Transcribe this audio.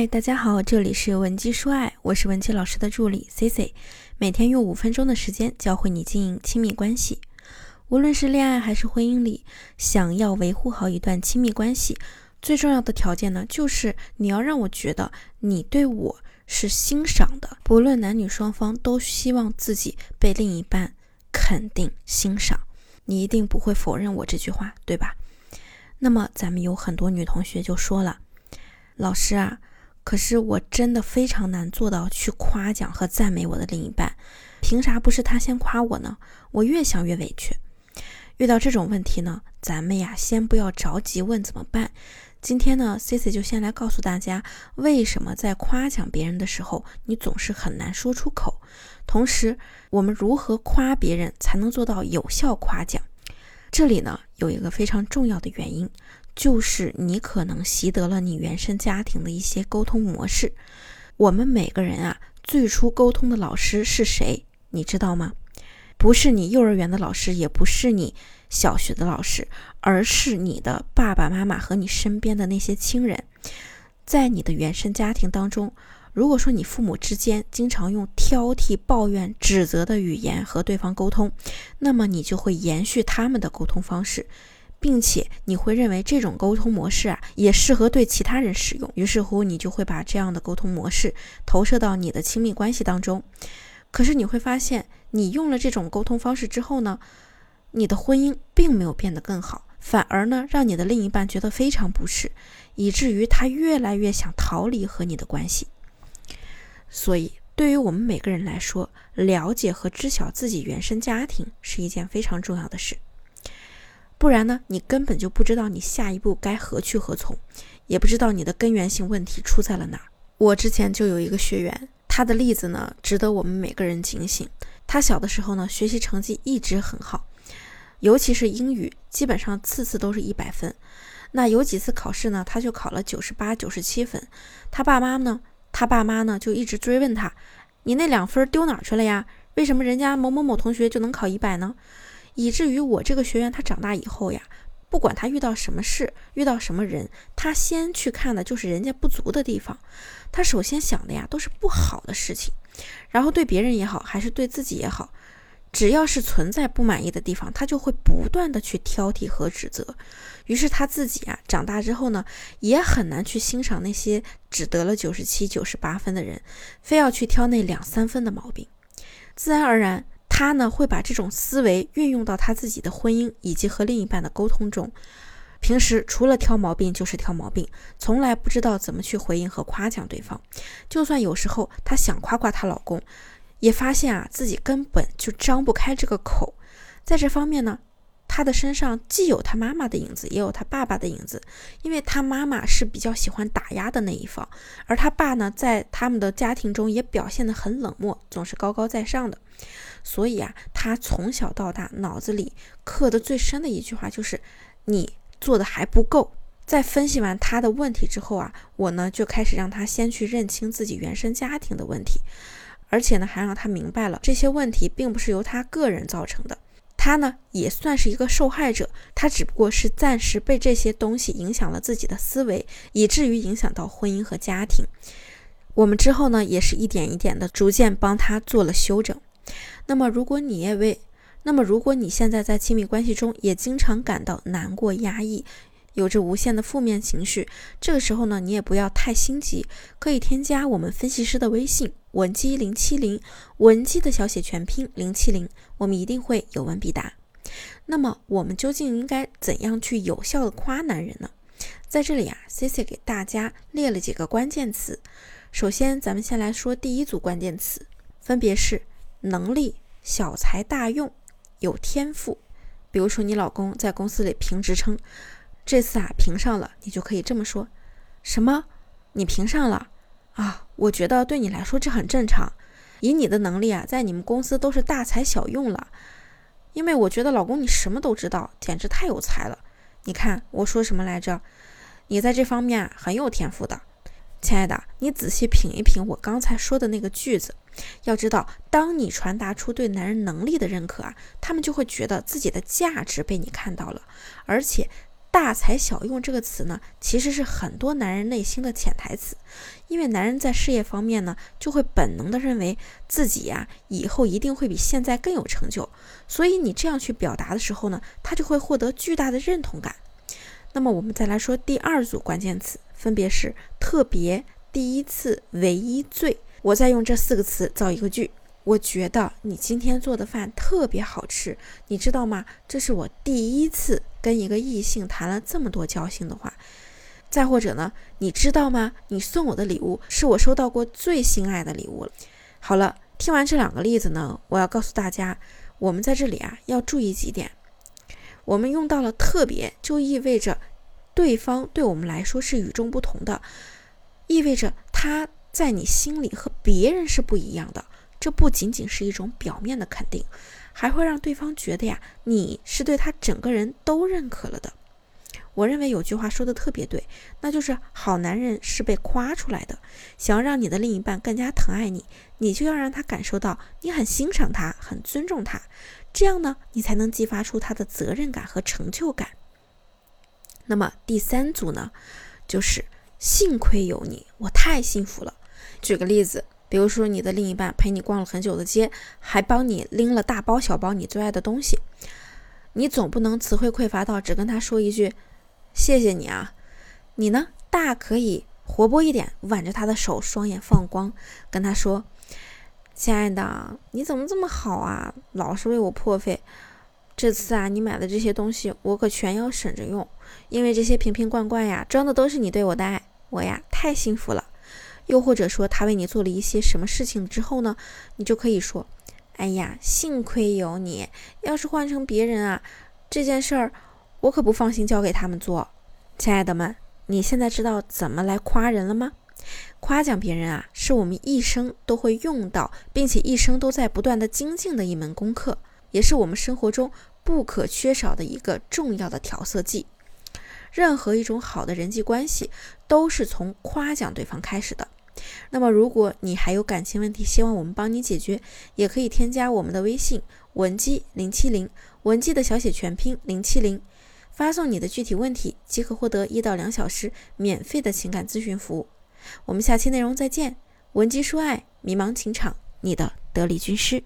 嗨，大家好，这里是文姬说爱，我是文姬老师的助理 C C，每天用五分钟的时间教会你经营亲密关系。无论是恋爱还是婚姻里，想要维护好一段亲密关系，最重要的条件呢，就是你要让我觉得你对我是欣赏的。不论男女双方都希望自己被另一半肯定欣赏，你一定不会否认我这句话，对吧？那么咱们有很多女同学就说了，老师啊。可是我真的非常难做到去夸奖和赞美我的另一半，凭啥不是他先夸我呢？我越想越委屈。遇到这种问题呢，咱们呀先不要着急问怎么办。今天呢，Cici 就先来告诉大家，为什么在夸奖别人的时候，你总是很难说出口。同时，我们如何夸别人才能做到有效夸奖？这里呢有一个非常重要的原因。就是你可能习得了你原生家庭的一些沟通模式。我们每个人啊，最初沟通的老师是谁？你知道吗？不是你幼儿园的老师，也不是你小学的老师，而是你的爸爸妈妈和你身边的那些亲人。在你的原生家庭当中，如果说你父母之间经常用挑剔、抱怨、指责的语言和对方沟通，那么你就会延续他们的沟通方式。并且你会认为这种沟通模式啊也适合对其他人使用，于是乎你就会把这样的沟通模式投射到你的亲密关系当中。可是你会发现，你用了这种沟通方式之后呢，你的婚姻并没有变得更好，反而呢让你的另一半觉得非常不适，以至于他越来越想逃离和你的关系。所以，对于我们每个人来说，了解和知晓自己原生家庭是一件非常重要的事。不然呢，你根本就不知道你下一步该何去何从，也不知道你的根源性问题出在了哪儿。我之前就有一个学员，他的例子呢，值得我们每个人警醒。他小的时候呢，学习成绩一直很好，尤其是英语，基本上次次都是一百分。那有几次考试呢，他就考了九十八、九十七分。他爸妈呢，他爸妈呢就一直追问他：“你那两分丢哪儿去了呀？为什么人家某某某同学就能考一百呢？”以至于我这个学员他长大以后呀，不管他遇到什么事，遇到什么人，他先去看的就是人家不足的地方。他首先想的呀都是不好的事情，然后对别人也好，还是对自己也好，只要是存在不满意的地方，他就会不断的去挑剔和指责。于是他自己啊长大之后呢，也很难去欣赏那些只得了九十七、九十八分的人，非要去挑那两三分的毛病，自然而然。他呢会把这种思维运用到他自己的婚姻以及和另一半的沟通中。平时除了挑毛病就是挑毛病，从来不知道怎么去回应和夸奖对方。就算有时候她想夸夸她老公，也发现啊自己根本就张不开这个口。在这方面呢，他的身上既有他妈妈的影子，也有他爸爸的影子。因为他妈妈是比较喜欢打压的那一方，而他爸呢，在他们的家庭中也表现得很冷漠，总是高高在上的。所以啊，他从小到大脑子里刻的最深的一句话就是：“你做的还不够。”在分析完他的问题之后啊，我呢就开始让他先去认清自己原生家庭的问题，而且呢还让他明白了这些问题并不是由他个人造成的，他呢也算是一个受害者，他只不过是暂时被这些东西影响了自己的思维，以至于影响到婚姻和家庭。我们之后呢也是一点一点的逐渐帮他做了修整。那么，如果你也为，那么如果你现在在亲密关系中也经常感到难过、压抑，有着无限的负面情绪，这个时候呢，你也不要太心急，可以添加我们分析师的微信文姬零七零，文姬的小写全拼零七零，我们一定会有问必答。那么，我们究竟应该怎样去有效的夸男人呢？在这里啊，C C 给大家列了几个关键词。首先，咱们先来说第一组关键词，分别是。能力小才大用，有天赋。比如说，你老公在公司里评职称，这次啊评上了，你就可以这么说：什么？你评上了啊？我觉得对你来说这很正常。以你的能力啊，在你们公司都是大材小用了。因为我觉得老公你什么都知道，简直太有才了。你看我说什么来着？你在这方面很有天赋的。亲爱的，你仔细品一品我刚才说的那个句子。要知道，当你传达出对男人能力的认可啊，他们就会觉得自己的价值被你看到了，而且大材小用这个词呢，其实是很多男人内心的潜台词。因为男人在事业方面呢，就会本能的认为自己呀，以后一定会比现在更有成就。所以你这样去表达的时候呢，他就会获得巨大的认同感。那么我们再来说第二组关键词，分别是特别、第一次、唯一、最。我再用这四个词造一个句。我觉得你今天做的饭特别好吃，你知道吗？这是我第一次跟一个异性谈了这么多交心的话。再或者呢，你知道吗？你送我的礼物是我收到过最心爱的礼物了。好了，听完这两个例子呢，我要告诉大家，我们在这里啊要注意几点。我们用到了特别，就意味着对方对我们来说是与众不同的，意味着他在你心里和别人是不一样的。这不仅仅是一种表面的肯定，还会让对方觉得呀，你是对他整个人都认可了的。我认为有句话说的特别对，那就是好男人是被夸出来的。想要让你的另一半更加疼爱你，你就要让他感受到你很欣赏他，很尊重他，这样呢，你才能激发出他的责任感和成就感。那么第三组呢，就是幸亏有你，我太幸福了。举个例子。比如说，你的另一半陪你逛了很久的街，还帮你拎了大包小包你最爱的东西，你总不能词汇匮乏到只跟他说一句“谢谢你啊”。你呢，大可以活泼一点，挽着他的手，双眼放光，跟他说：“亲爱的，你怎么这么好啊？老是为我破费。这次啊，你买的这些东西，我可全要省着用，因为这些瓶瓶罐罐呀，装的都是你对我的爱，我呀，太幸福了。”又或者说他为你做了一些什么事情之后呢，你就可以说：“哎呀，幸亏有你，要是换成别人啊，这件事儿我可不放心交给他们做。”亲爱的们，你现在知道怎么来夸人了吗？夸奖别人啊，是我们一生都会用到，并且一生都在不断的精进的一门功课，也是我们生活中不可缺少的一个重要的调色剂。任何一种好的人际关系都是从夸奖对方开始的。那么，如果你还有感情问题，希望我们帮你解决，也可以添加我们的微信文姬零七零，文姬的小写全拼零七零，发送你的具体问题，即可获得一到两小时免费的情感咨询服务。我们下期内容再见，文姬说爱，迷茫情场，你的得力军师。